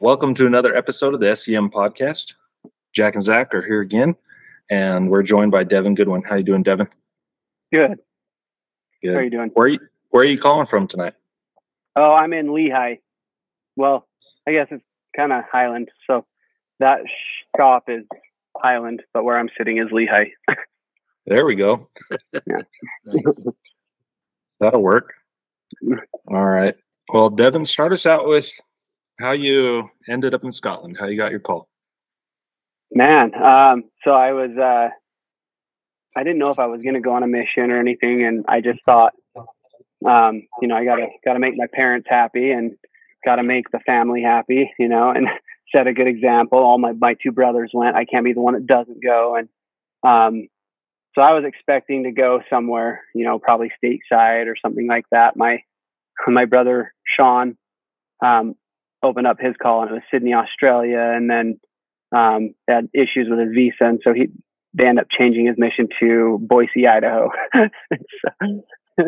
Welcome to another episode of the SEM podcast. Jack and Zach are here again, and we're joined by Devin Goodwin. How you doing, Devin? Good. Good. How are you doing? Where are you, where are you calling from tonight? Oh, I'm in Lehigh. Well, I guess it's kind of Highland. So that shop is Highland, but where I'm sitting is Lehigh. There we go. Nice. That'll work. All right. Well, Devin, start us out with how you ended up in Scotland, how you got your call. Man, um, so I was, uh, I didn't know if I was going to go on a mission or anything, and I just thought, um, you know, I gotta gotta make my parents happy and gotta make the family happy, you know, and set a good example. All my my two brothers went. I can't be the one that doesn't go, and um, so I was expecting to go somewhere, you know, probably stateside or something like that. My my brother Sean um, opened up his call, and it was Sydney, Australia, and then um, had issues with his visa, and so he they ended up changing his mission to Boise, Idaho. so, so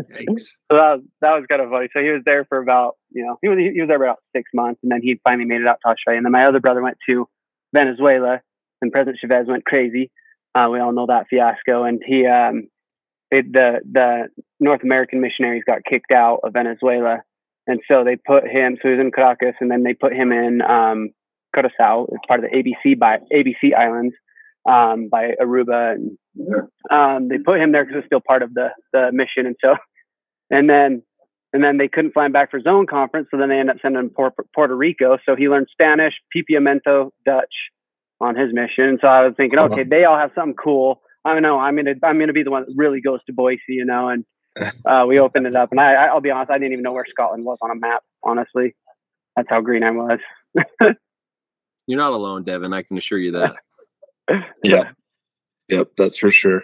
that was, that was kind of funny. So he was there for about, you know, he was, he was there about six months and then he finally made it out to Australia. And then my other brother went to Venezuela and President Chavez went crazy. Uh, we all know that fiasco. And he, um, it, the, the North American missionaries got kicked out of Venezuela. And so they put him, so he was in Caracas and then they put him in, um, Curacao. It's part of the ABC by ABC Islands, um, by Aruba and um, they put him there because it's still part of the the mission, and so, and then and then they couldn't fly him back for zone conference, so then they ended up sending him to Puerto, Rico. So he learned Spanish, Papiamento, Dutch on his mission. And so I was thinking, okay, they all have something cool. I don't know. I'm gonna I'm gonna be the one that really goes to Boise, you know. And uh, we opened it up, and I I'll be honest, I didn't even know where Scotland was on a map. Honestly, that's how green I was. You're not alone, Devin. I can assure you that. Yeah. Yep, that's for sure.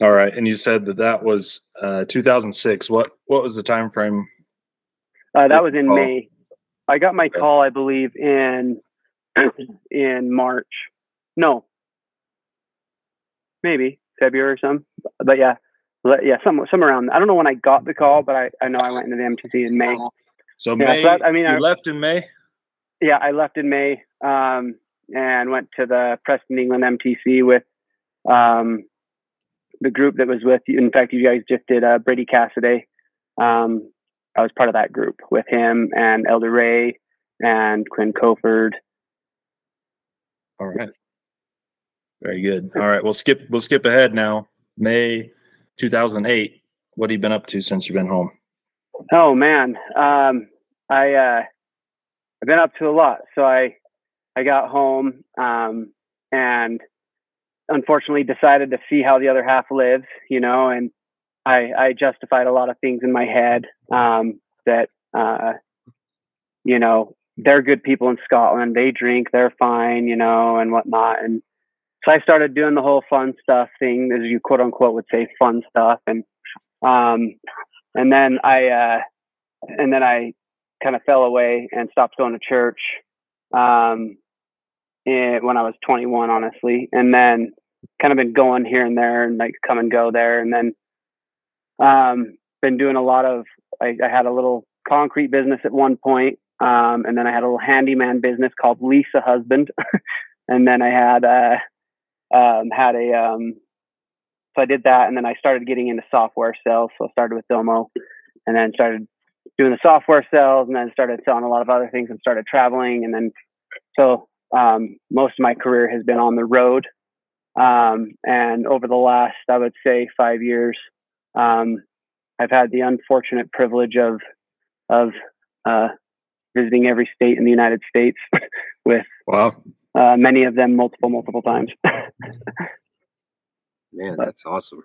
All right, and you said that that was uh, 2006. What what was the time frame? Uh, that was in Oh. May. I got my Okay. call, I believe, in in March. No, maybe February or some. But yeah, but yeah, some some around. I don't know when I got the call, but I, I know I went into the MTC in May. So Yeah, May. so that- I mean, you I- left in May. Yeah, I left in May um, and went to the Preston England MTC with um, the group that was with you. In fact, you guys just did uh, Brady Cassidy. Um, I was part of that group with him and Elder Ray and Quinn Colford. All right. Very good. All right, we'll skip we'll skip ahead now. May 2008. What have you been up to since you've been home? Oh man, um, I uh, I've been up to a lot. So I I got home um, and unfortunately decided to see how the other half lives, you know, and I I justified a lot of things in my head um, that uh, you know they're good people in Scotland. They drink, they're fine, you know, and whatnot. And so I started doing the whole fun stuff thing, as you quote unquote would say, fun stuff, and um, and then I uh, and then I kind of fell away and stopped going to church um, eh, when I was 21, honestly, and then kind of been going here and there and like come and go there, and then um, been doing a lot of. I, I had a little concrete business at one point, um, and then I had a little handyman business called Lisa Husband, and then I had uh, um, had a um, so I did that, and then I started getting into software sales. So I started with Domo, and then started doing the software sales, and then started selling a lot of other things, and started traveling, and then so um, most of my career has been on the road. Um, and over the last, I would say, five years, um, I've had the unfortunate privilege of of uh, visiting every state in the United States with Wow. uh, many of them multiple, multiple times. Man, that's awesome.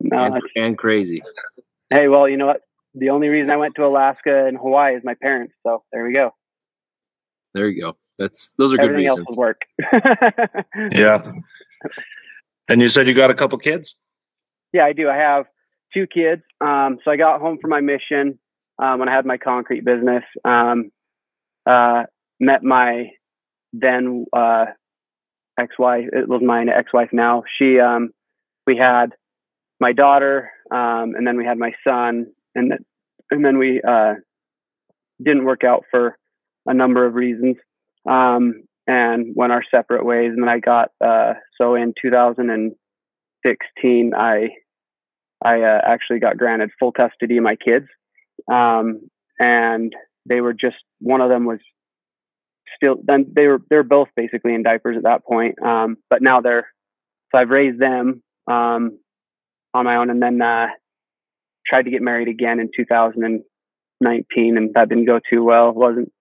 no, and, it's- and crazy. hey, well, you know what? The only reason I went to Alaska and Hawaii is my parents. So there we go. There you go. That's those are good reasons. else work. Yeah. And you said you got a couple kids? yeah, I do. I have two kids. Um, so I got home from my mission um, when I had my concrete business. Um, uh, met my then uh, ex-wife. It was my ex-wife now. She, um, we had my daughter, um, and then we had my son, and then and then we uh, didn't work out for a number of reasons, um, and went our separate ways. And then I got uh, so in 2016, I I uh, actually got granted full custody of my kids, um, and they were just one of them was still then they were they're both basically in diapers at that point, um, but now they're so I've raised them um, on my own, and then uh, tried to get married again in 2019, and that didn't go too well. It wasn't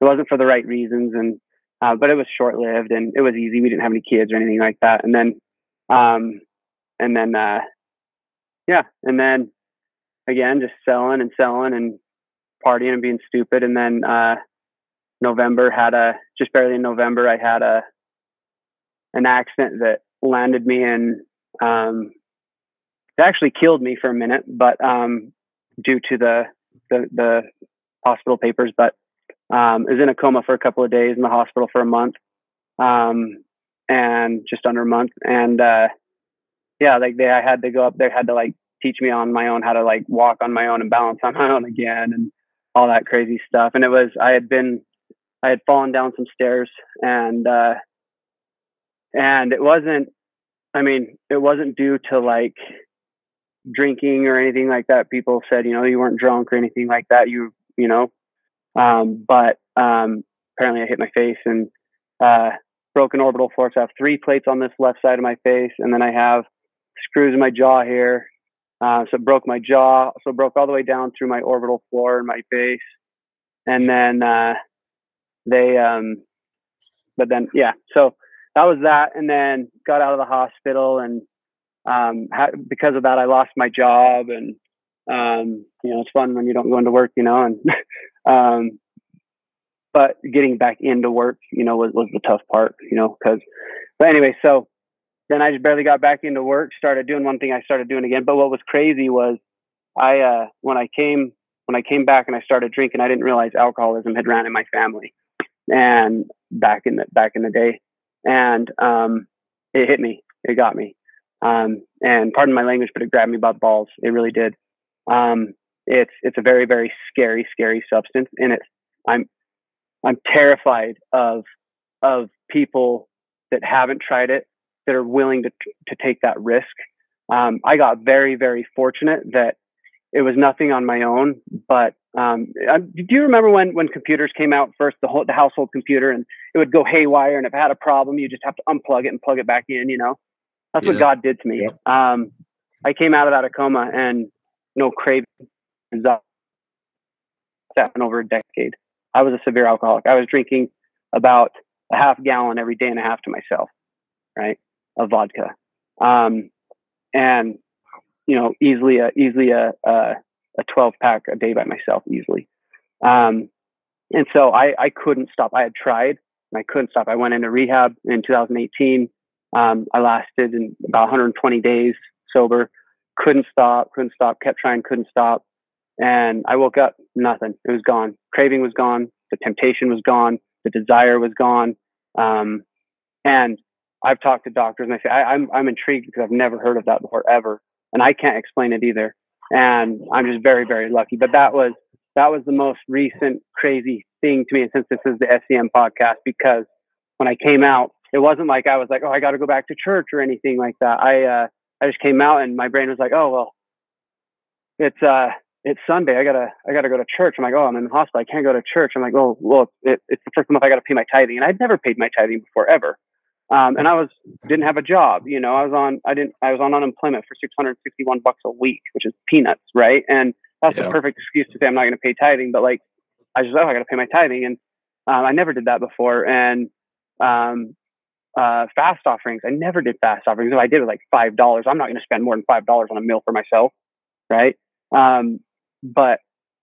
it wasn't for the right reasons, and uh, but it was short lived, and it was easy. We didn't have any kids or anything like that, and then um, and then uh, yeah, and then again, just selling and selling and partying and being stupid. And then uh, November had a just barely in November, I had a an accident that landed me in. Um, it actually killed me for a minute, but um, due to the, the the hospital papers, but um, I was in a coma for a couple of days in the hospital for a month, um, and just under a month, and uh, yeah, like they, I had to go up there, had to like teach me on my own how to like walk on my own and balance on my own again and all that crazy stuff. And it was, I had been, I had fallen down some stairs and, uh, and it wasn't, I mean, it wasn't due to like drinking or anything like that. People said, you know, you weren't drunk or anything like that. You, you know, um, but, um, apparently I hit my face and, uh, broken orbital floors. I have three plates on this left side of my face. And then I have screws in my jaw here. Uh, so it broke my jaw. So broke all the way down through my orbital floor and my face. And then uh, they, um, but then yeah. So that was that. And then got out of the hospital, and um, ha- because of that, I lost my job. And um, you know, it's fun when you don't go into work, you know. And um, but getting back into work, you know, was was the tough part, you know, because. But anyway, so then I just barely got back into work, started doing one thing I started doing again. But what was crazy was I uh when I came when I came back and I started drinking, I didn't realize alcoholism had ran in my family. And back in the back in the day. And um it hit me. It got me. Um and pardon my language, but it grabbed me by the balls. It really did. Um it's it's a very, very scary, scary substance. And it's I'm I'm terrified of of people that haven't tried it that are willing to to take that risk. Um, I got very very fortunate that it was nothing on my own. But um, do you remember when when computers came out first, the whole the household computer, and it would go haywire, and if it had a problem, you just have to unplug it and plug it back in. You know, that's Yeah. what God did to me. Um, I came out of that a coma and no craving. That happened over a decade. I was a severe alcoholic. I was drinking about a half gallon every day and a half to myself, right, of vodka, um, and you know, easily a easily a a, a twelve pack a day by myself, easily. Um, and so I I couldn't stop. I had tried and I couldn't stop. I went into rehab in 2018. Um, I lasted in about 120 days sober. Couldn't stop. Couldn't stop. Kept trying. Couldn't stop. And I woke up, nothing. It was gone. Craving was gone. The temptation was gone. The desire was gone. Um, and I've talked to doctors and I say, I, I'm, I'm intrigued because I've never heard of that before ever. And I can't explain it either. And I'm just very, very lucky. But that was, that was the most recent crazy thing to me. And since this is the SEM podcast, because when I came out, it wasn't like I was like, oh, I got to go back to church or anything like that. I, uh, I just came out and my brain was like, oh, well, it's, uh, it's Sunday. I gotta, I gotta go to church. I'm like, oh, I'm in the hospital. I can't go to church. I'm like, oh, well, it, it's the first month I got to pay my tithing, and I'd never paid my tithing before ever. Um, and I was didn't have a job. You know, I was on, I didn't, I was on unemployment for 661 bucks a week, which is peanuts, right? And that's Yeah. a perfect excuse to say I'm not going to pay tithing. But like, I just, oh, I got to pay my tithing, and um, I never did that before. And um, uh, fast offerings, I never did fast offerings. If I did it was like five dollars, I'm not going to spend more than five dollars on a meal for myself, right? Um, but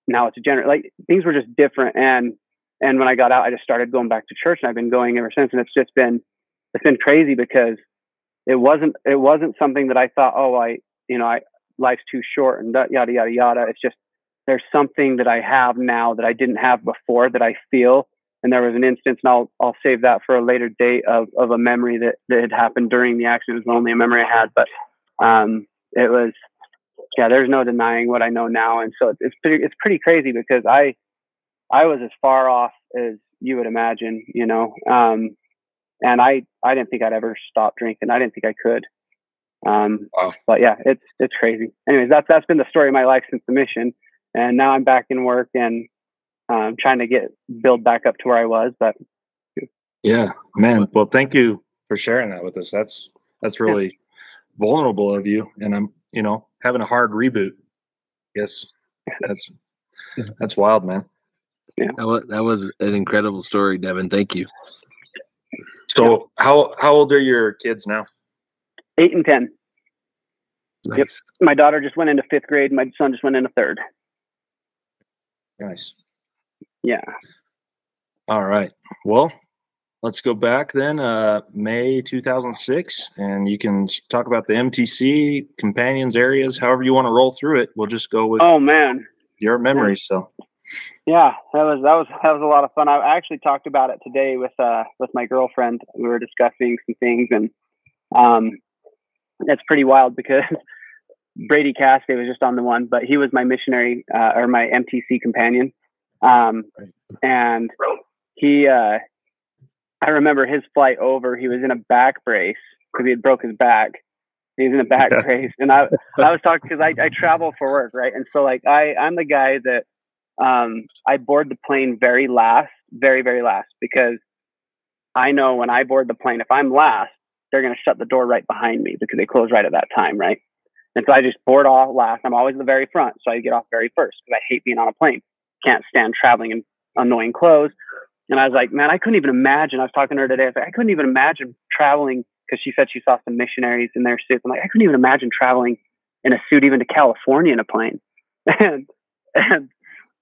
now it's a general like things were just different and and when i got out i just started going back to church and i've been going ever since and it's just been it's been crazy because it wasn't it wasn't something that i thought oh i you know i life's too short and yada yada yada. It's just there's something that i have now that i didn't have before that i feel. And there was an instance and i'll i'll save that for a later date of of a memory that that had happened during the accident. It was only a memory i had but um it was yeah, there's no denying what I know now, and so it's, it's pretty it's pretty crazy because I I was as far off as you would imagine, you know. Um, and I I didn't think I'd ever stop drinking. I didn't think I could. Um, Wow. But yeah, it's it's crazy. Anyways, that's that's been the story of my life since the mission, and now I'm back in work and um, trying to get build back up to where I was. But Yeah, man. Well, thank you for sharing that with us. That's that's really vulnerable of you, and I'm you know having a hard reboot. Yes, that's that's wild, man. Yeah. That was, that was an incredible story, Devin. Thank you. So how how old are your kids now? eight and ten. Nice. My daughter just went into fifth grade. My son just went into third. Nice. Yeah. All right. Well, let's go back then. Uh, May 2006, and you can talk about the MTC companions areas, however you want to roll through it. We'll just go with Oh man. your memories. So Yeah, that was that was that was a lot of fun. I actually talked about it today with uh with my girlfriend. We were discussing some things, and um, it's pretty wild because Brady Cascade was just on the one, but he was my missionary uh, or my MTC companion, um, and he uh, I remember his flight over. He was in a back brace because he had broke his back. He was in a back brace, and I I was talking because I I travel for work, right? And so like I I'm the guy that um, I board the plane very last, very, very last, because I know when I board the plane, if I'm last, they're going to shut the door right behind me because they close right at that time, right? And so I just board off last. I'm always the very front, so I get off very first because I hate being on a plane. Can't stand traveling in annoying clothes. And I was like, man, I couldn't even imagine. I was talking to her today. I was like, I couldn't even imagine traveling because she said she saw some missionaries in their suits. I'm like, I couldn't even imagine traveling in a suit even to California in a plane. And and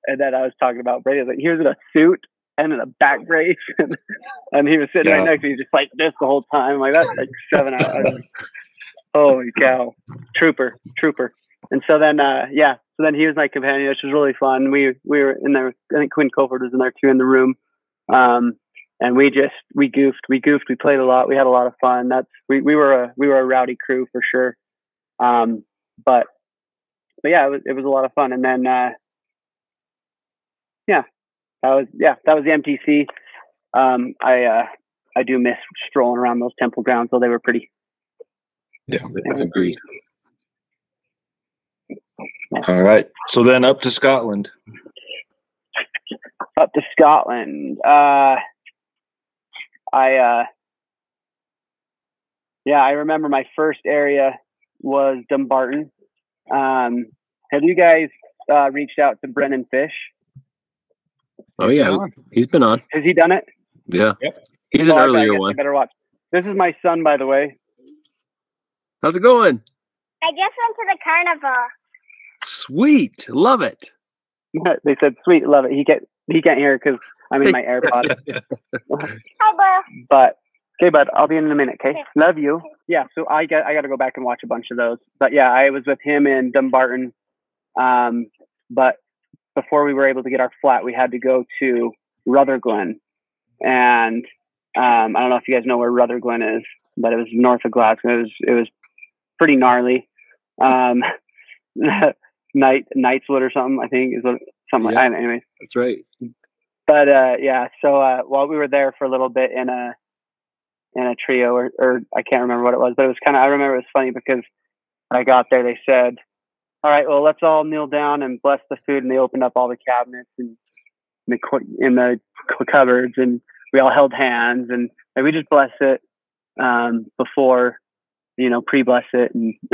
and then I was talking about Brady. I was like, here's in a suit and in a back brace. and, and he was sitting Yeah. right next to me, just like this the whole time. I'm like, that's like seven hours. Holy cow. Trooper, trooper. And so then, uh, yeah, so then he was my companion, which was really fun. We, we were in there, I think Quinn Colford was in there too in the room. Um, and we just, we goofed, we goofed, we played a lot. We had a lot of fun. That's, we, we were a, we were a rowdy crew for sure. Um, but, but yeah, it was, it was a lot of fun. And then, uh, yeah, that was yeah, that was the MTC. Um, I uh, I do miss strolling around those temple grounds, though they were pretty. Yeah, agreed. all right. So then up to Scotland. Up to Scotland. Uh, I uh, yeah, I remember my first area was Dumbarton. Um, have you guys uh, reached out to Brennan Fish? Oh He's yeah, been he's been on. Has he done it? Yeah. Yep. He's an Oh, I- I earlier guess I one. better watch. This is my son, by the way. How's it going? I just went to the carnival. Sweet. Love it. they said, "Sweet, love it." He can't he can't hear because I'm in my AirPods. Hi, Bo. But okay, bud, I'll be in in a minute. Okay, Okay. love you. Yeah, so I got I got to go back and watch a bunch of those. But yeah, I was with him in Dumbarton. Um, but before we were able to get our flat, we had to go to Rutherglen, and um, I don't know if you guys know where Rutherglen is, but it was north of Glasgow. It was it was pretty gnarly. Um, Night Knightswood or something, I think is what something like. Yeah. Don't know, anyways That's right. but uh yeah so uh while we were there for a little bit in a in a trio or, or i can't remember what it was but it was kind of i remember it was funny because when i got there they said all right well let's all kneel down and bless the food and they opened up all the cabinets and the in the cupboards and we all held hands and, we just bless it um before you know pre-bless it and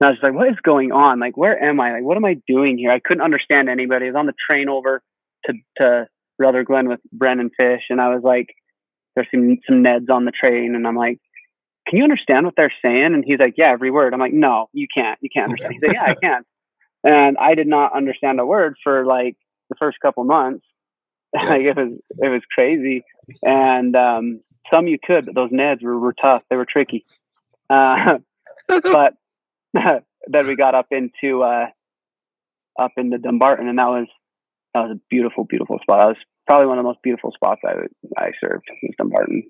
And I was just like, what is going on? Like, where am I? Like, what am I doing here? I couldn't understand anybody. I was on the train over to, to Rutherglen with Brennan Fish, and I was like, there's some some Neds on the train, and I'm like, can you understand what they're saying? And he's like, yeah, every word. I'm like, no, you can't. You can't understand. He's like, yeah, I can't." And I did not understand a word for like the first couple months. like it was it was crazy. And um, some you could, but those Neds were, were tough. They were tricky. Uh, but then we got up into uh, up into Dumbarton, and that was that was a beautiful, beautiful spot. That was probably one of the most beautiful spots I I served was Dumbarton.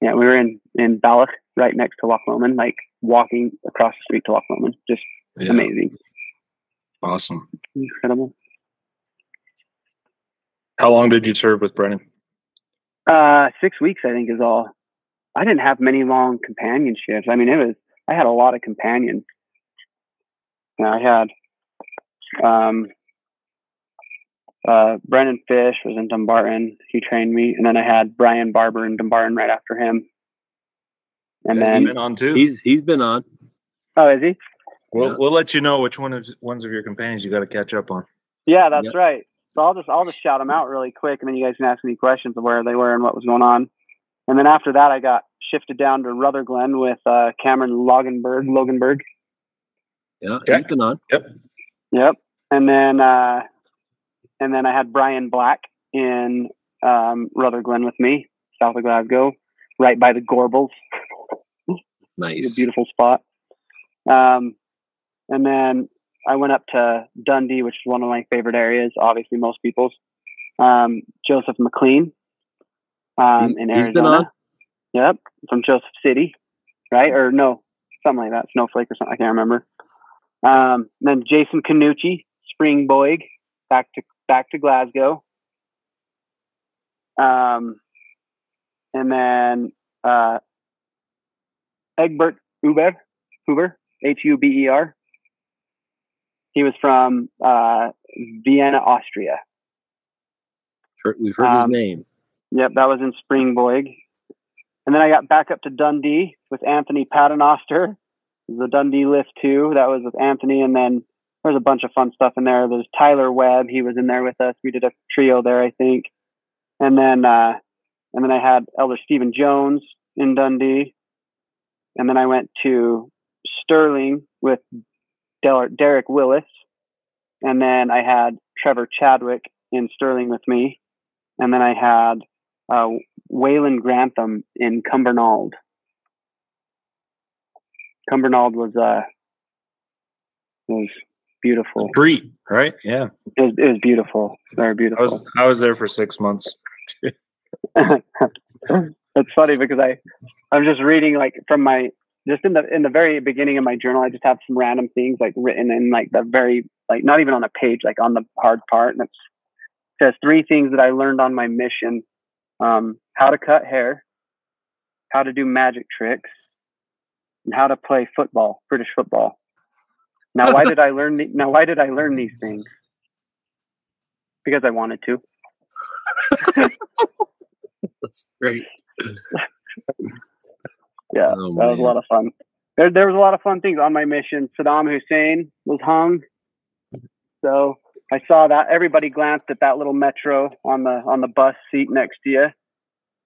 Yeah, we were in in Balloch, right next to Loch Lomond, like walking across the street to Loch Lomond. Just Yeah. amazing, Awesome. incredible. How long did you serve with Brennan? Uh, six weeks, I think, is all. I didn't have many long companionships. I mean, it was. I had a lot of companions. Yeah, I had. Um, uh, Brennan Fish was in Dumbarton. He trained me, and then I had Brian Barber in Dumbarton right after him. And Yeah, then, he's been on too. He's he's been on. oh, is he? we'll Yeah. we'll let you know which one of ones of your companions you got to catch up on. Yeah, that's Yep. right. So I'll just I'll just shout them out really quick, and then you guys can ask me questions of where they were and what was going on. And then after that, I got shifted down to Rutherglen with uh, Cameron Loganberg. Loganberg. Yeah, Yeah. he's been on. Yep. And then uh, and then I had Brian Black in um, Rutherglen with me, south of Glasgow, right by the Gorbals. Nice. beautiful spot. Um, and then I went up to Dundee, which is one of my favorite areas, obviously most people's. Um, Joseph McLean um, He's- in he's Arizona. been on? Yep, from Joseph City, right? Or no, something like that, Snowflake or something. I can't remember. Um, then Jason Canucci, Springboig, back to back to Glasgow. Um, and then uh, Egbert Huber, Huber, H U B E R. He was from uh, Vienna, Austria. We've heard his Um, name. Yep, that was in Springboig. And then I got back up to Dundee with Anthony Paternoster. The Dundee Lift 2. That was with Anthony. And then there's a bunch of fun stuff in there. There's Tyler Webb. He was in there with us. We did a trio there, I think. And then, uh, and then I had Elder Stephen Jones in Dundee. And then I went to Stirling with Del- Derek Willis. And then I had Trevor Chadwick in Stirling with me. And then I had uh, Waylon Grantham in Cumbernauld. Cumbernauld was uh was beautiful. Crete, right? Yeah, It was, it was beautiful, very I beautiful. was I was there for six months. it's funny because I I'm just reading like from my just in the in the very beginning of my journal I just have some random things like written in like the very like not even on a page like on the hard part and it's, it says three things that I learned on my mission um, how to cut hair how to do magic tricks and how to play football British football now why did I learn the, now why did I learn these things because I wanted to That's great. Yeah, Oh, that was a lot of fun. There, there was a lot of fun things on my mission. Saddam Hussein was hung, so I saw that. Everybody glanced at that little metro on the on the bus seat next to you.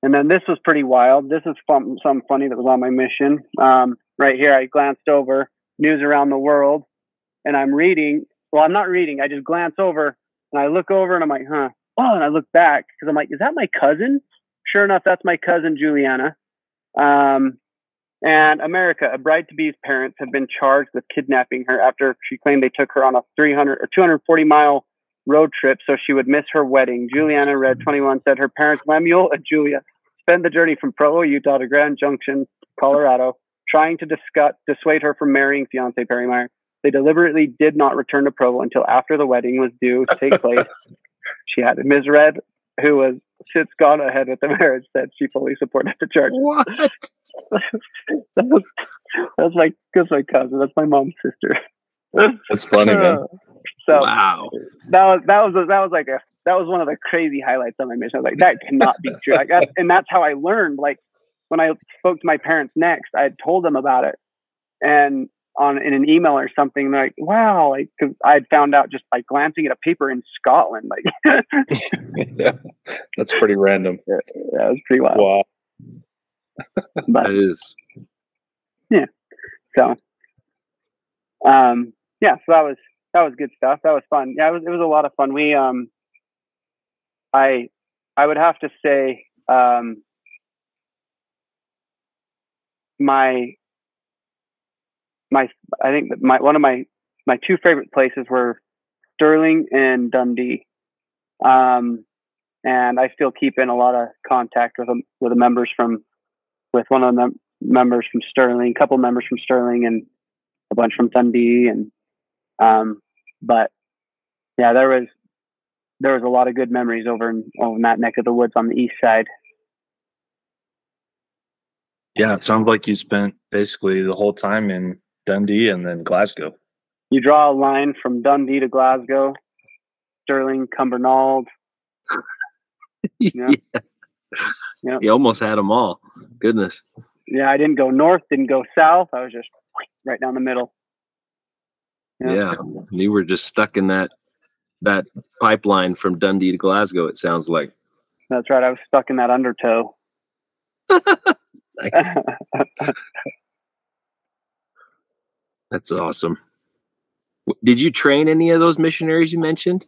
And then this was pretty wild. This is fun, something funny that was on my mission. Um, right here, I glanced over news around the world, and I'm reading. Well, I'm not reading. I just glance over and I look over and I'm like, huh. Oh, and I look back because I'm like, is that my cousin? Sure enough, that's my cousin Juliana. Um, and America, a bride to be's parents have been charged with kidnapping her after she claimed they took her on a 300 or 240 mile road trip so she would miss her wedding. Juliana Red 21 said her parents, Lemuel and Julia, spent the journey from Provo, Utah to Grand Junction, Colorado, trying to discuss, dissuade her from marrying fiance Perry Meyer. They deliberately did not return to Provo until after the wedding was due to take place. she had Ms. Red, who was since gone ahead with the marriage, said she fully supported the charge. What? that was, that's my that's my cousin. That's my mom's sister. That's funny, man. so Wow. that was that was that was like a that was one of the crazy highlights of my mission. I was like, that cannot be true. Like, that, and that's how I learned. Like when I spoke to my parents next, I had told them about it, and on in an email or something, like, wow, like because I had found out just by glancing at a paper in Scotland. Like yeah, that's pretty random. that was pretty wild. Wow. But That is. So, um, yeah, so that was that was good stuff. That was fun. Yeah, it was it was a lot of fun. We um, I I would have to say um, my my I think my one of my my two favorite places were Stirling and Dundee. Um, and I still keep in a lot of contact with them with the members from with one of them members from Stirling, a couple members from Stirling, and a bunch from Dundee. And um, but yeah, there was there was a lot of good memories over in, over in that neck of the woods on the east side. Yeah, it sounds like you spent basically the whole time in Dundee and then Glasgow. You draw a line from Dundee to Glasgow, Stirling, Cumbernauld. Yeah. yeah. Yeah. You almost had them all. Goodness. Yeah, I didn't go north, didn't go south. I was just right down the middle. Yeah. You were just stuck in that that pipeline from Dundee to Glasgow, it sounds like. That's right. I was stuck in that undertow. Nice. That's awesome. Did you train any of those missionaries you mentioned?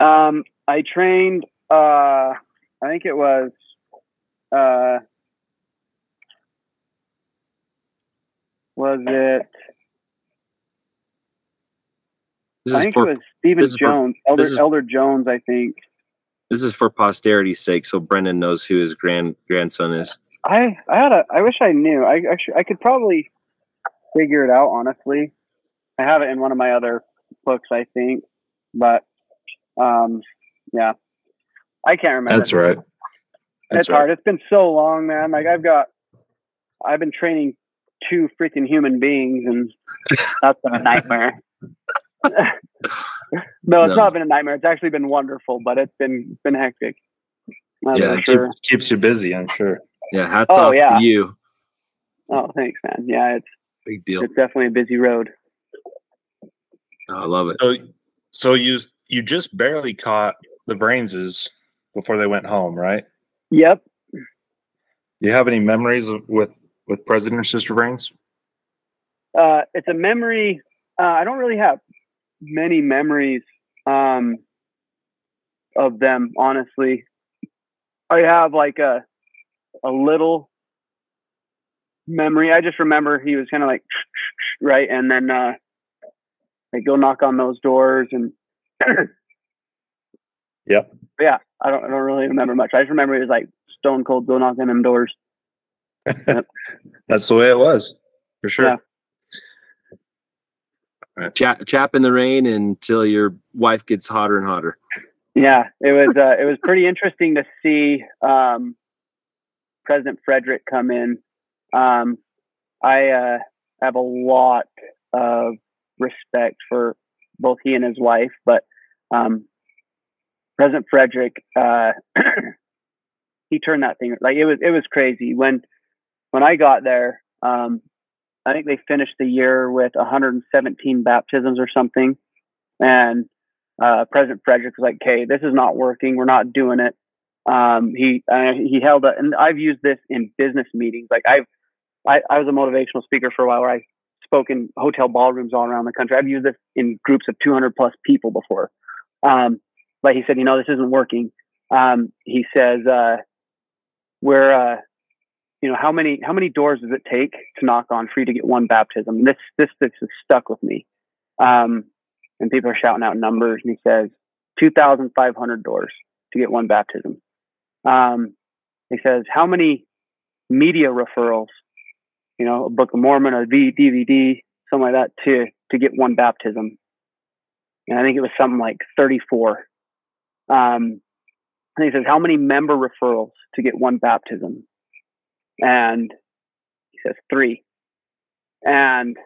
Um, I trained. Uh, I think it was. Uh, was it? This I think for it was Stephen is for- Jones, Elder is- Elder Jones. I think. this is for posterity's sake, so Brendan knows who his grand grandson is. I I had a. I wish I knew. I actually I could probably figure it out. Honestly, I have it in one of my other books. I think, but um, yeah, I can't remember. That's right. That's it's hard. It's been so long, man. Like I've got, I've been training two freaking human beings, and that's been a nightmare. no, it's No. not been a nightmare. It's actually been wonderful, but it's been it's been hectic. That's Yeah, it sure. keeps, keeps you busy, I'm sure. Yeah, hats Oh, off yeah. to you. Oh, thanks, man. Yeah, it's Big deal. it's definitely a busy road. Oh, I love it. So, so you you just barely caught the Brainses before they went home, right? Yep. Do you have any memories of- with with President or Sister Brains? Uh, it's a memory. Uh, I don't really have many memories um, of them, honestly. I have like a a little memory. I just remember he was kind of like right, and then uh, like go knock on those doors and. yeah, Yeah, I don't. I don't really remember much. I just remember he was like stone cold go knock on them doors. That's the way it was, for sure. Yeah. Chap, chap in the rain until your wife gets hotter and hotter. Yeah, it was uh, it was pretty interesting to see um, President Frederick come in. Um, I uh, have a lot of respect for both he and his wife, but um, President Frederick, uh, he turned that thing like it was it was crazy when when I got there. Um, I think they finished the year with 117 baptisms or something, and uh, President Frederick was like, "Okay, this is not working. We're not doing it." Um, he uh, he held a, and I've used this in business meetings. Like I've I, I was a motivational speaker for a while, where I spoke in hotel ballrooms all around the country. I've used this in groups of 200 plus people before. Um, but he said, "You know, this isn't working." Um, he says, uh, "We're uh, you know how many how many doors does it take to knock on for you to get one baptism?" This this this is stuck with me. Um, and people are shouting out numbers, and he says 2,500 doors to get one baptism. Um, he says, How many media referrals, you know, a Book of Mormon, a DVD, something like that, to, to get one baptism? And I think it was something like 34. Um, and he says, How many member referrals to get one baptism? And he says, Three. And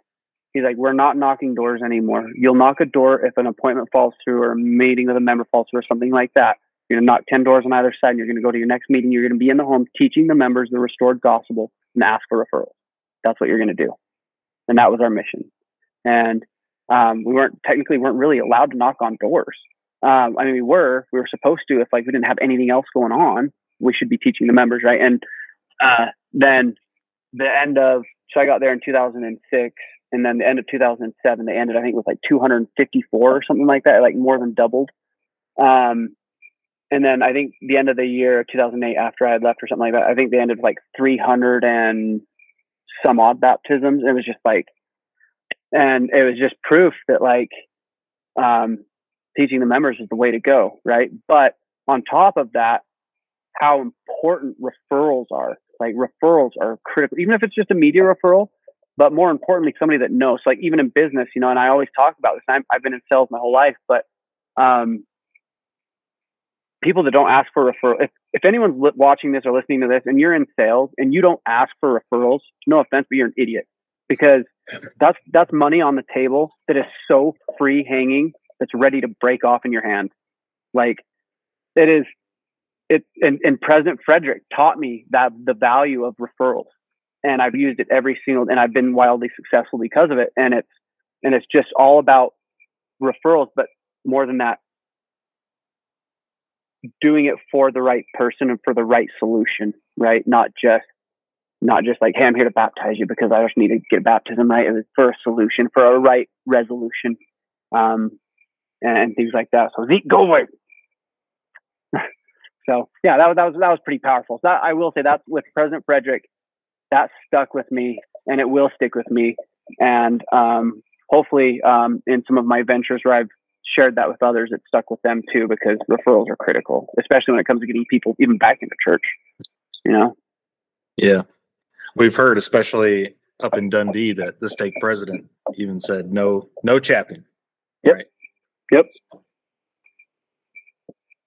he's like, we're not knocking doors anymore. You'll knock a door if an appointment falls through or a meeting with a member falls through or something like that. You're gonna knock ten doors on either side. And you're gonna go to your next meeting. You're gonna be in the home teaching the members the restored gospel and ask for referrals. That's what you're gonna do. And that was our mission. And um, we weren't technically weren't really allowed to knock on doors. Um, I mean, we were we were supposed to if like we didn't have anything else going on. We should be teaching the members, right? And uh, then the end of so I got there in 2006 and then the end of 2007 they ended i think with like 254 or something like that like more than doubled um, and then i think the end of the year 2008 after i had left or something like that i think they ended with like 300 and some odd baptisms it was just like and it was just proof that like um, teaching the members is the way to go right but on top of that how important referrals are like referrals are critical even if it's just a media referral but more importantly, somebody that knows. Like even in business, you know, and I always talk about this. I'm, I've been in sales my whole life, but um, people that don't ask for referral. If if anyone's li- watching this or listening to this, and you're in sales and you don't ask for referrals, no offense, but you're an idiot because that's that's money on the table that is so free hanging that's ready to break off in your hand. Like it is it and, and President Frederick taught me that the value of referrals. And I've used it every single and I've been wildly successful because of it. And it's and it's just all about referrals, but more than that, doing it for the right person and for the right solution, right? Not just not just like, hey, I'm here to baptize you because I just need to get baptism right. It was for a solution, for a right resolution, um, and, and things like that. So Zeke, go away. so yeah, that was that was that was pretty powerful. So that, I will say that with President Frederick, that stuck with me, and it will stick with me. And um, hopefully, um, in some of my ventures where I've shared that with others, it stuck with them too because referrals are critical, especially when it comes to getting people even back into church. You know. Yeah. We've heard, especially up in Dundee, that the stake president even said no, no chapping. Yep. Right. Yep.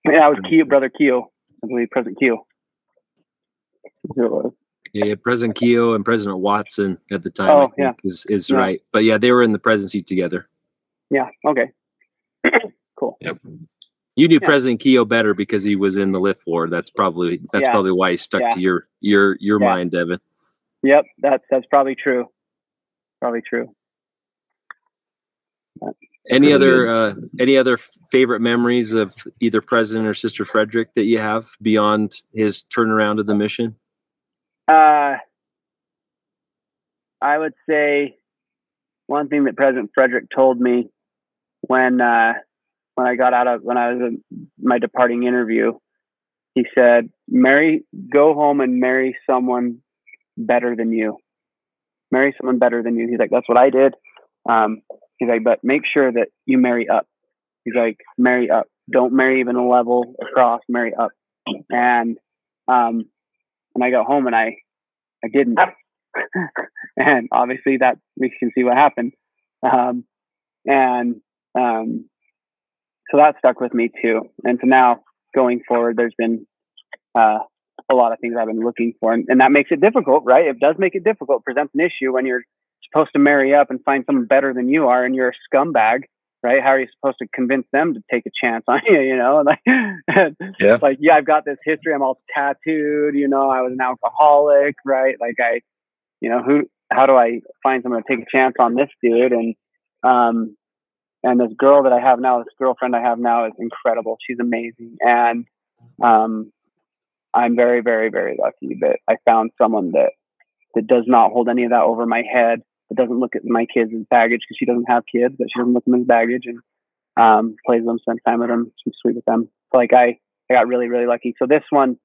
Yeah, I was Keo, brother Keo. I believe President Keo. Yeah, President Keo and President Watson at the time oh, yeah. is is yeah. right. But yeah, they were in the presidency together. Yeah. Okay. Cool. Yep. You knew yeah. President Keogh better because he was in the Lift War. That's probably that's yeah. probably why he stuck to your your your mind, Devin. Yep, that's that's probably true. Probably true. any other uh, any other favorite memories of either President or Sister Frederick that you have beyond his turnaround of the mission? Uh, I would say one thing that President Frederick told me when uh, when I got out of when I was in my departing interview, he said, "Marry, go home and marry someone better than you. Marry someone better than you. He's like, that's what I did. Um, he's like, but make sure that you marry up. He's like, marry up. Don't marry even a level across. Marry up. And um, and I got home and I I didn't. and obviously that we can see what happened. Um, and um, so that stuck with me too. And so now going forward, there's been uh, a lot of things I've been looking for. And, and that makes it difficult, right? It does make it difficult, presents an issue when you're supposed to marry up and find someone better than you are and you're a scumbag, right? How are you supposed to convince them to take a chance on you, you know? Like, yeah. like, yeah, I've got this history. I'm all tattooed, you know, I was an alcoholic, right? Like I, you know, who, how do I find someone to take a chance on this dude? And, um, and this girl that I have now, this girlfriend I have now is incredible. She's amazing. And, um, I'm very, very, very lucky that I found someone that that does not hold any of that over my head. That doesn't look at my kids as baggage because she doesn't have kids, but she doesn't look at them as baggage and um, plays with them, spends time with them, she's sweet with them. So like I, I got really, really lucky. So this one,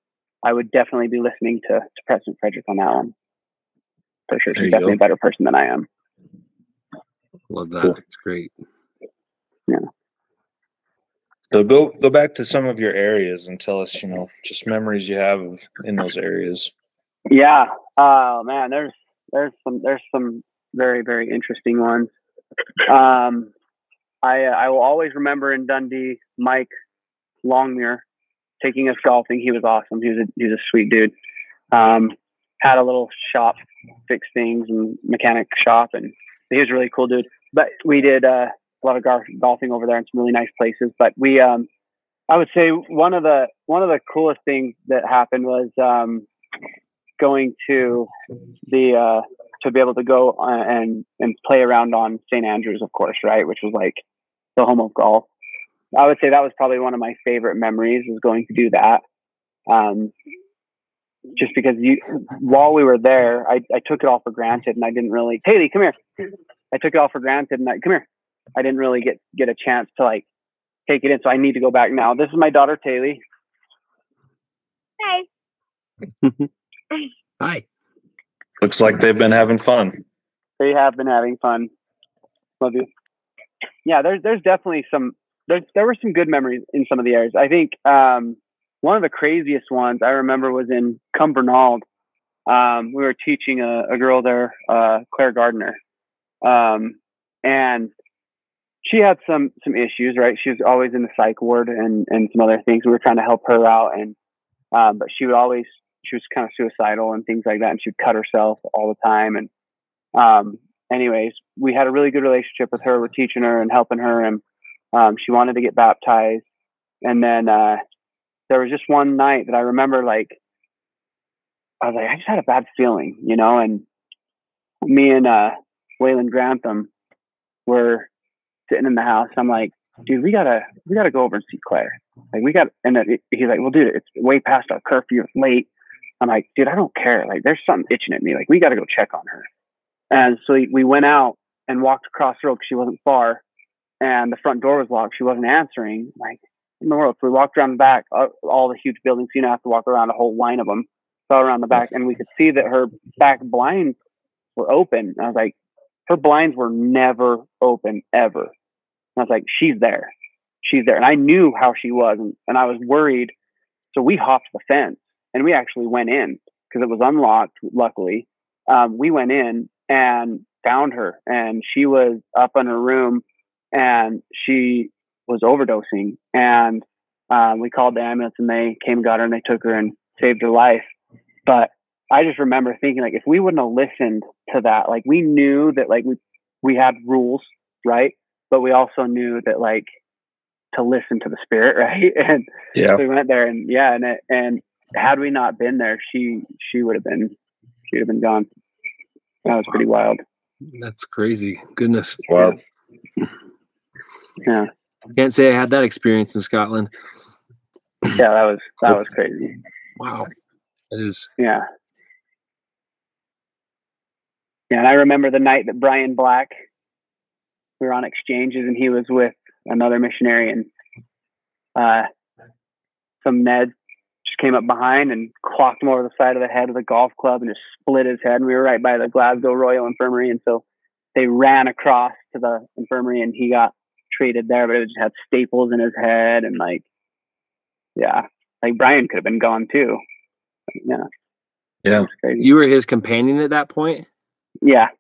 I would definitely be listening to to President Frederick on that one. For sure, she's definitely go. a better person than I am. Love that. Cool. It's great. Yeah. So go go back to some of your areas and tell us, you know, just memories you have in those areas. Yeah. Oh man, there's there's some there's some very very interesting ones. Um, I I will always remember in Dundee Mike Longmuir taking us golfing. He was awesome. He was a he was a sweet dude. Um, had a little shop, fix things and mechanic shop, and he was a really cool dude. But we did uh, a lot of gar- golfing over there in some really nice places. But we, um, I would say one of the one of the coolest things that happened was um, going to the uh, to be able to go uh, and and play around on St Andrews, of course, right, which was like the home of golf. I would say that was probably one of my favorite memories was going to do that. Um, just because you, while we were there, I, I took it all for granted and I didn't really, Haley, come here. I took it all for granted and I, come here. I didn't really get get a chance to like take it in. So I need to go back now. This is my daughter Taylor. Hi. Hi. Looks like they've been having fun. They have been having fun. Love you. Yeah, there's there's definitely some there there were some good memories in some of the areas. I think um, one of the craziest ones I remember was in Cumbernauld. Um, we were teaching a, a girl there, uh, Claire Gardner, um, and she had some some issues, right? She was always in the psych ward and and some other things. We were trying to help her out, and um, but she would always she was kind of suicidal and things like that, and she'd cut herself all the time. And um, anyways, we had a really good relationship with her. We're teaching her and helping her, and um, she wanted to get baptized. And then uh, there was just one night that I remember, like I was like, I just had a bad feeling, you know, and me and uh, Waylon Grantham were sitting in the house. I'm like, dude, we gotta we gotta go over and see Claire. Like we got, and it, he's like, well, dude, it's way past our curfew, it's late. I'm like, dude, I don't care. Like, there's something itching at me. Like, we got to go check on her. And so we went out and walked across the road because she wasn't far, and the front door was locked. She wasn't answering. Like, in the world. So we walked around the back, uh, all the huge buildings. You don't have to walk around a whole line of them. So around the back, and we could see that her back blinds were open. I was like, her blinds were never open ever. I was like, she's there. She's there. And I knew how she was. And, and I was worried. So we hopped the fence and we actually went in because it was unlocked, luckily. Um, we went in and found her. And she was up in her room and she was overdosing. And um, we called the ambulance and they came and got her and they took her and saved her life. But I just remember thinking, like, if we wouldn't have listened to that, like, we knew that, like, we, we had rules, right? But we also knew that like to listen to the spirit, right? And Yeah. we went there, and yeah, and it, and had we not been there, she she would have been she would have been gone. That was pretty wild. That's crazy. Goodness. Wow. Yeah, Can't say I had that experience in Scotland. yeah, that was that was crazy. Wow. It is. Yeah, yeah, and I remember the night that Brian Black we were on exchanges, and he was with another missionary, and uh, some Ned just came up behind and clocked him over the side of the head with a golf club and just split his head. And we were right by the Glasgow Royal Infirmary, and so they ran across to the infirmary, and he got treated there, but it just had staples in his head, and like, yeah, like Brian could have been gone too. Yeah, Yeah. You were his companion at that point? yeah,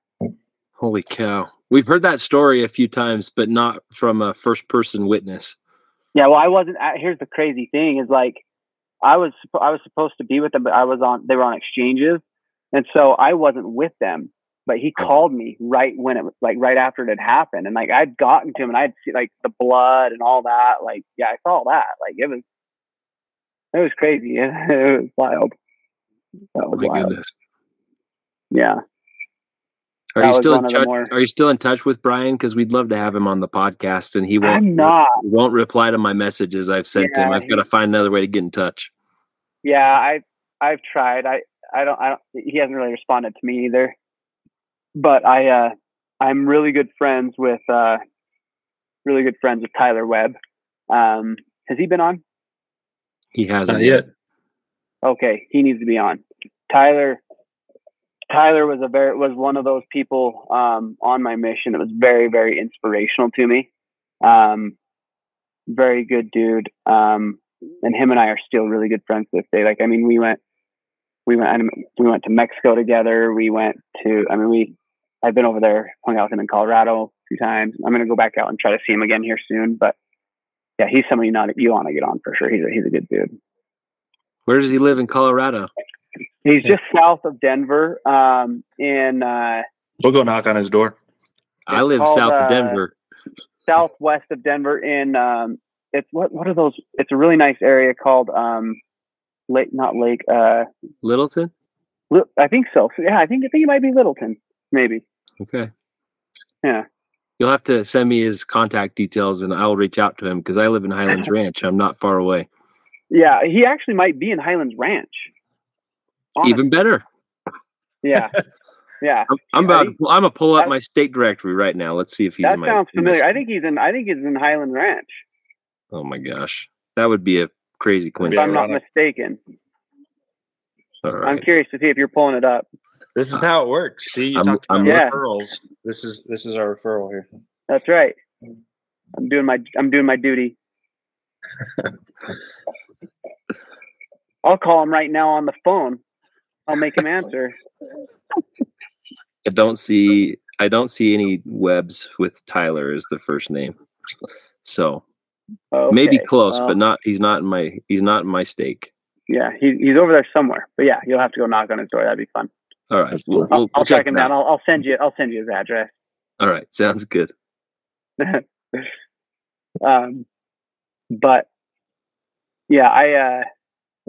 Holy cow. We've heard that story a few times, but not from a first person witness. Yeah, well, I wasn't. Here's the crazy thing: is like, I was I was supposed to be with them, but I was on. They were on exchanges, and so I wasn't with them. But he oh. called me right when it was like right after it had happened, and like I'd gotten to him, and I'd see like the blood and all that. Like, yeah, I saw that. Like it was, it was crazy. It was wild. That Oh my wild. goodness. Yeah. Are That you still in one of the touch? more- Are you still in touch with Brian? Because we'd love to have him on the podcast, and he won't. I'm not. Won't reply to my messages I've sent him. I've got to find another way to get in touch. Yeah, I I've tried. I I don't I don't he hasn't really responded to me either. But I uh I'm really good friends with uh really good friends with Tyler Webb. Um has he been on? He hasn't Not yet. Okay, he needs to be on. Tyler Tyler was a very was one of those people um on my mission that was very very inspirational to me. Um very good dude. Um and him and I are still really good friends to this day. Like, I mean, we went, we went, we went to Mexico together. We went to, I mean, we, I've been over there, hung out with him in Colorado a few times. I'm gonna go back out and try to see him again here soon. But yeah, he's somebody not you want to get on for sure. He's a, he's a good dude. Where does he live in Colorado? He's just south of Denver. Um, in uh, We'll go knock on his door. I live called, south uh, of Denver. southwest of Denver. In um, it's what what are those? It's a really nice area called um, Lake, not Lake. Uh, Littleton? Li- I think so. So, Yeah, I think I think it might be Littleton, maybe. Okay. Yeah. You'll have to send me his contact details and I'll reach out to him because I live in Highlands Ranch. I'm not far away. Yeah, he actually might be in Highlands Ranch. Honest- Even better. yeah, yeah. I'm, I'm about. he- to, I'm gonna pull up my state directory right now. Let's see if he's. That in my, sounds in familiar. I think he's in. I think he's in Highland Ranch. Oh my gosh, that would be a crazy coincidence. If coincidence. I'm not mistaken. All I'm curious to see if you're pulling it up. This is how it works. See, you I'm- talked about I'm- Yeah. referrals. This is this is our referral here. That's right. I'm doing my. I'm doing my duty. I'll call him right now on the phone. I'll make him answer. I don't see. I don't see any Webbs with Tyler as the first name. So maybe close, well, but not. He's not in my. He's not in my stake. Yeah, he, he's over there somewhere. But yeah, you'll have to go knock on his door. That'd be fun. All right, we'll, I'll, we'll, I'll we'll track check him down. I'll, I'll send you. I'll send you his address. All right, sounds good. um, but yeah, I uh,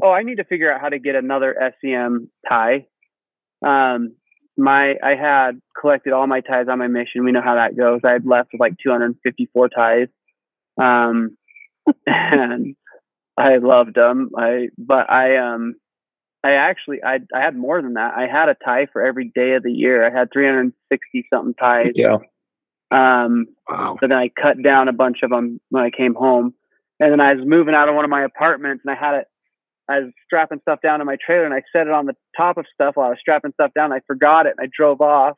oh, I need to figure out how to get another SEM tie. Um, my I had collected all my ties on my mission. We know how that goes. I had left with like 254 ties, um, and I loved them. I but I um I actually I I had more than that. I had a tie for every day of the year. I had 360 something ties. Yeah. Um, Wow. so then I cut down a bunch of them when I came home. And then I was moving out of one of my apartments and I had it, I was strapping stuff down in my trailer and I set it on the top of stuff while I was strapping stuff down. I forgot it and I drove off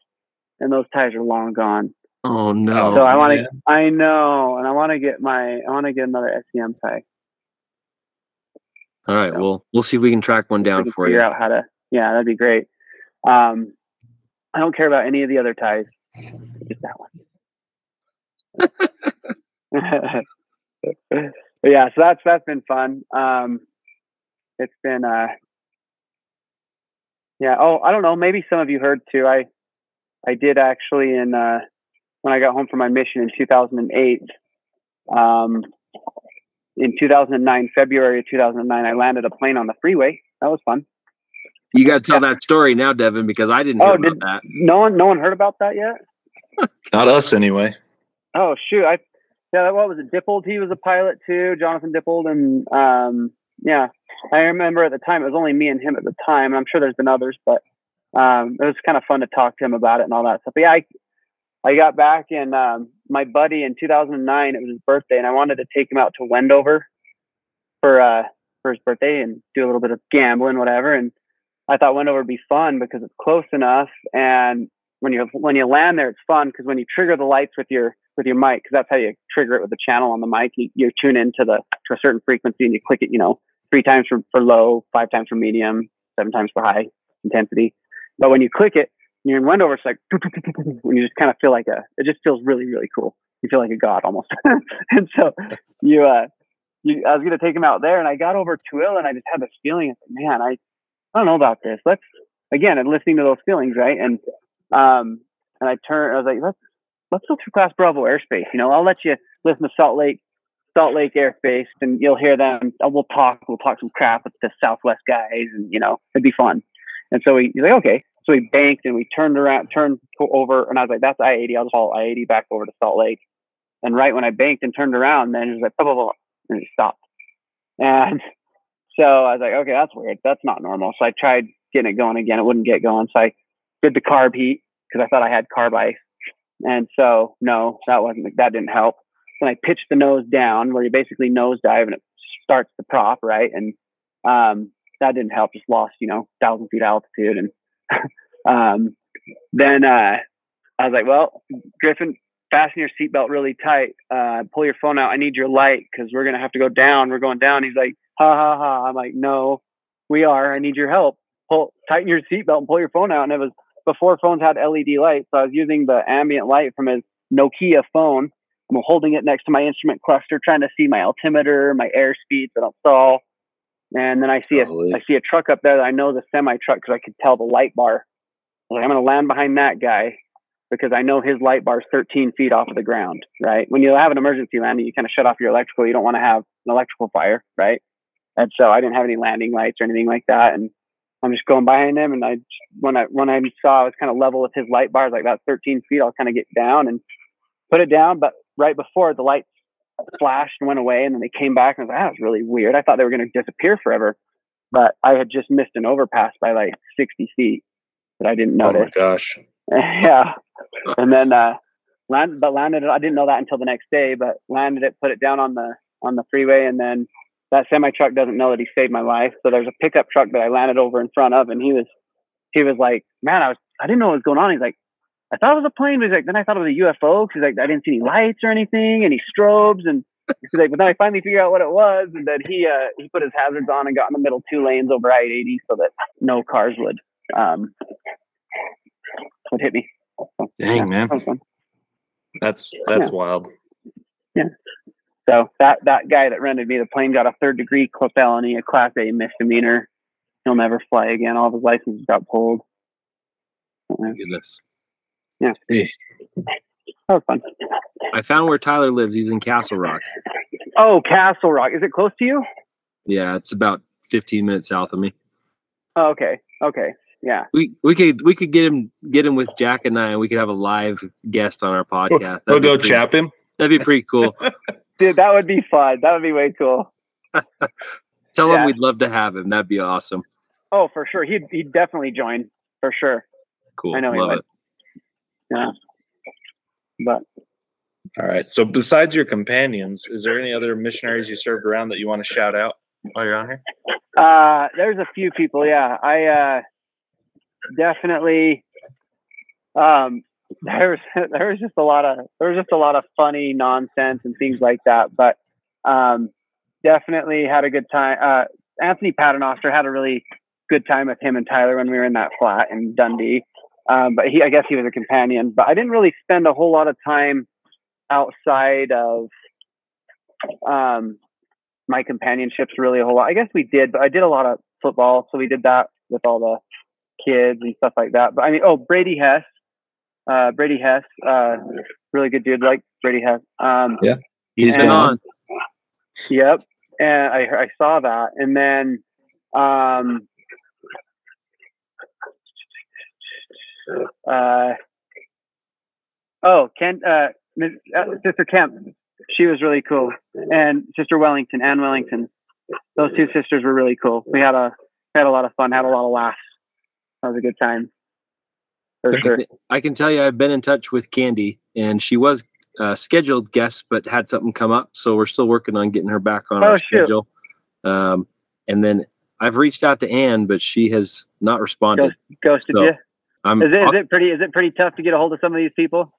and those ties are long gone. Oh no. so I want to. I know, and I want to get my, I want to get another SEM tie. All right. so- Well, we'll see if we can track one down can for figure you. out how to, yeah, that'd be great. Um, I don't care about any of the other ties, just that one. but yeah, so that's that's been fun. Um, it's been uh, yeah. Oh, I don't know. Maybe some of you heard too. I I did actually in uh, when I got home from my mission in 2008. Um, in 2009, February of 2009, I landed a plane on the freeway. That was fun. You got to tell that story now, Devin, because I didn't hear Oh, did- that. No one, no one heard about that yet. Not us anyway. Oh shoot! I yeah, what was it? Dippold, he was a pilot too. Jonathan Dippold, and um, yeah, I remember at the time it was only me and him at the time. And I'm sure there's been others, but um, it was kind of fun to talk to him about it and all that stuff. But yeah, I, I got back and um, my buddy in 2009. It was his birthday, and I wanted to take him out to Wendover for uh for his birthday and do a little bit of gambling, whatever. And I thought Wendover would be fun because it's close enough and when you when you land there, it's fun because when you trigger the lights with your with your mic, because that's how you trigger it with the channel on the mic. You, you tune into the to a certain frequency and you click it, you know, three times for, for low, five times for medium, seven times for high intensity. But when you click it, you're in Wendover, it's like when you just kind of feel like a. It just feels really really cool. You feel like a god almost. and so you uh you I was gonna take him out there, and I got over to it, and I just had this feeling. Man, I I don't know about this. Let's again, and listening to those feelings, right? And um, and I turned, I was like, let's let's go through Class Bravo airspace. You know, I'll let you listen to Salt Lake, Salt Lake airspace, and you'll hear them. uh, We'll talk, we'll talk some crap with the Southwest guys, and you know, it'd be fun. And so we, he's like, okay. So we banked and we turned around, turned over, and I was like, that's I eighty. I'll just haul I eighty back over to Salt Lake. And right when I banked and turned around, then it was like, blah, blah, blah, and it stopped. And so I was like, okay, that's weird. That's not normal. So I tried getting it going again. It wouldn't get going. So I did the carb heat because I thought I had carb ice. And so no, that wasn't that didn't help. Then I pitched the nose down where you basically nose dive and it starts the prop, right? And um, that didn't help. Just lost, you know, thousand feet altitude. And um, then uh, I was like, well, Griffin, fasten your seatbelt really tight. Uh, pull your phone out. I need your light because we're gonna have to go down. We're going down. He's like, ha ha ha. I'm like, no, we are. I need your help. Pull, tighten your seatbelt and pull your phone out. And it was before phones had LED lights, so I was using the ambient light from his Nokia phone. I'm holding it next to my instrument cluster, trying to see my altimeter, my airspeed, so I don't stall. And then I see a. I see a truck up there that I know the semi truck because I could tell the light bar. Like, I'm going to land behind that guy because I know his light bar is 13 feet off of the ground. Right? When you have an emergency landing, you kind of shut off your electrical. You don't want to have an electrical fire, right? And so I didn't have any landing lights or anything like that, and I'm just going behind him, and I when I when I saw I was kind of level with his light bar, I was like about 13 feet. I'll kind of get down and put it down, but right before the lights flashed and went away, and then they came back, and I was like, that was really weird. I thought they were going to disappear forever, but I had just missed an overpass by like 60 feet that I didn't notice. Oh my gosh. yeah, and then uh, landed, but landed. I didn't know that until the next day, but landed it, put it down on the on the freeway, and then that semi truck doesn't know that he saved my life. So there's a pickup truck that I landed over in front of, and he was he was like, "Man, I was I didn't know what was going on." He's like, "I thought it was a plane," but he's like, "Then I thought it was a UFO." He's like, "I didn't see any lights or anything, any strobes," and he's like, "But then I finally figured out what it was, and then he uh, he put his hazards on and got in the middle two lanes over I-80 so that no cars would um would hit me." So, Dang, man. That was. That's that's wild. So that that guy that rented me the plane got a third degree felony, a class A misdemeanor. He'll never fly again. All of his licenses got pulled. Goodness. That was fun. I found where Tyler lives. He's in Castle Rock. Oh, Castle Rock. Is it close to you? Yeah, it's about 15 minutes south of me. Oh, okay. Okay. Yeah. We we could we could get him get him with Jack and I, and we could have a live guest on our podcast. We'll That'd go pretty- chap him. That'd be pretty cool. Dude, that would be fun. That would be way cool. Tell Yeah. him we'd love to have him. That'd be awesome. Oh, for sure. He'd he'd definitely join. For sure. Cool. I know he would. it. Yeah. But All right. So besides your companions, is there any other missionaries you served around that you want to shout out while you're on here? Uh, there's a few people. Yeah, I uh, definitely. Um, there's there was just a lot of there was just a lot of funny nonsense and things like that, but um, definitely had a good time. Uh, Anthony Paternoster had a really good time with him and Tyler when we were in that flat in Dundee. Um, but he, I guess he was a companion. But I didn't really spend a whole lot of time outside of um, my companionships really a whole lot. I guess we did, but I did a lot of football, so we did that with all the kids and stuff like that. But I mean, oh, Brady Hess, uh, Brady Hess, uh, really good dude, like Brady Hess. Um, he's been on. Yep, and I I saw that, and then um, uh, oh, Ken, uh, uh, Sister Kemp, she was really cool, and Sister Wellington, Ann Wellington, those two sisters were really cool. We had a had a lot of fun, had a lot of laughs. That was a good time, sure. I can tell you, I've been in touch with Candy, and she was a scheduled guest, but had something come up, so we're still working on getting her back on Oh, our shoot. schedule. Um, and then I've reached out to Ann, but she has not responded. Ghosted So, you? I'm, Is it is it pretty is it pretty tough to get a hold of some of these people?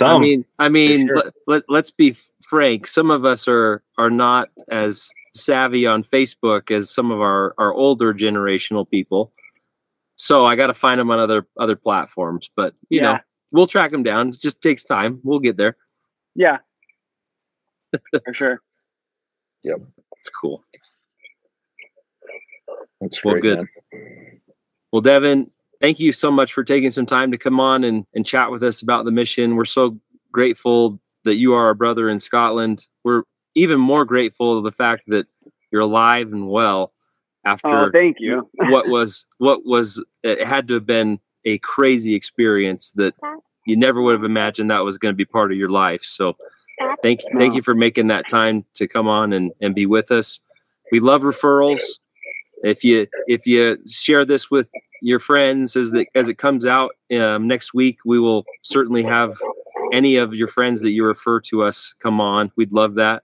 I mean, I mean, sure. let, let, let's be frank. Some of us are are not as savvy on Facebook as some of our our older generational people. So I got to find them on other other platforms. But you know, we'll track them down. It just takes time. We'll get there. Yeah, for sure. Yep. It's cool. That's well, great, good. man. Well, Devin, thank you so much for taking some time to come on and, and chat with us about the mission. We're so grateful that you are our brother in Scotland. We're even more grateful of the fact that you're alive and well after Oh, thank you. what was what was it had to have been a crazy experience that you never would have imagined that was going to be part of your life. So thank you, thank you for making that time to come on and, and be with us. We love referrals. If you if you share this with your friends as the, as it comes out um, next week, we will certainly have any of your friends that you refer to us come on. We'd love that.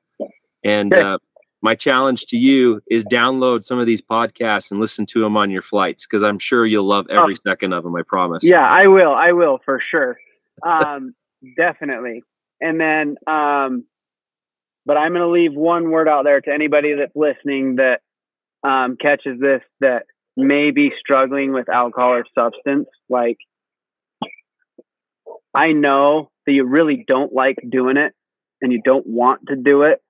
And uh, my challenge to you is download some of these podcasts and listen to them on your flights because I'm sure you'll love every second of them. I promise. Yeah, I will. I will for sure. Um, definitely. And then, um, but I'm going to leave one word out there to anybody that's listening that um, catches this that may be struggling with alcohol or substance. Like, I know that you really don't like doing it and you don't want to do it,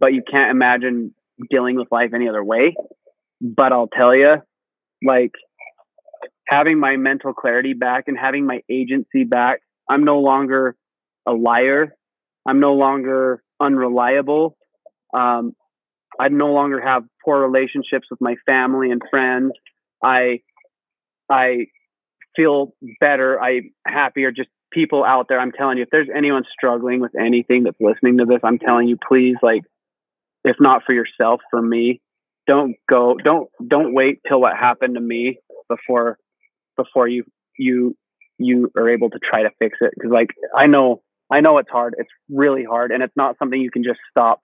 but you can't imagine dealing with life any other way. But I'll tell you, like, having my mental clarity back and having my agency back. I'm no longer a liar. I'm no longer unreliable. Um, I no longer have poor relationships with my family and friends. I I feel better. I'm happier. Just people out there. I'm telling you, if there's anyone struggling with anything that's listening to this, I'm telling you, please, like, if not for yourself, for me, don't go. Don't don't wait till what happened to me before before you you you are able to try to fix it. Because like i know i know it's hard. It's really hard and it's not something you can just stop.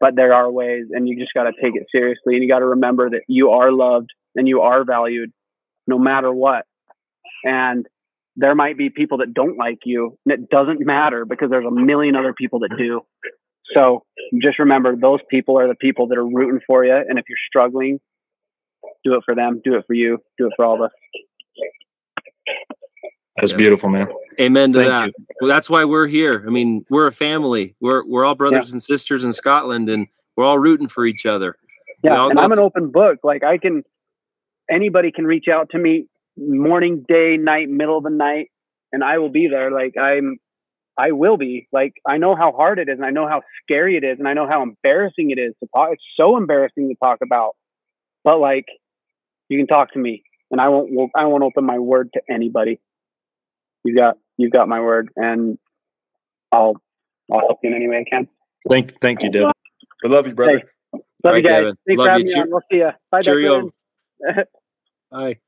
But there are ways and you just got to take it seriously and you got to remember that you are loved and you are valued no matter what. And there might be people that don't like you and it doesn't matter because there's a million other people that do so just remember those people are the people that are rooting for you and if you're struggling do it for them do it for you do it for all of us That's beautiful, man. Amen to Thank that. you. Well, that's why we're here. I mean, we're a family. We're we're all brothers and sisters in Scotland, and we're all rooting for each other. Yeah, and I'm an open book. Like I can, anybody can reach out to me, morning, day, night, middle of the night, and I will be there. Like I'm, I will be. Like I know how hard it is, and I know how scary it is, and I know how embarrassing it is to talk. It's so embarrassing to talk about, but like, you can talk to me, and I won't. won't- I won't open my word to anybody. You've got, you've got my word, and I'll, I'll help you in any way I can. Thank, thank you, Devin. I love you, brother. Love All right, you guys. Devin. Thanks Love for you. having me Cheer- on. We'll see you. Bye, Cheerio. Bye.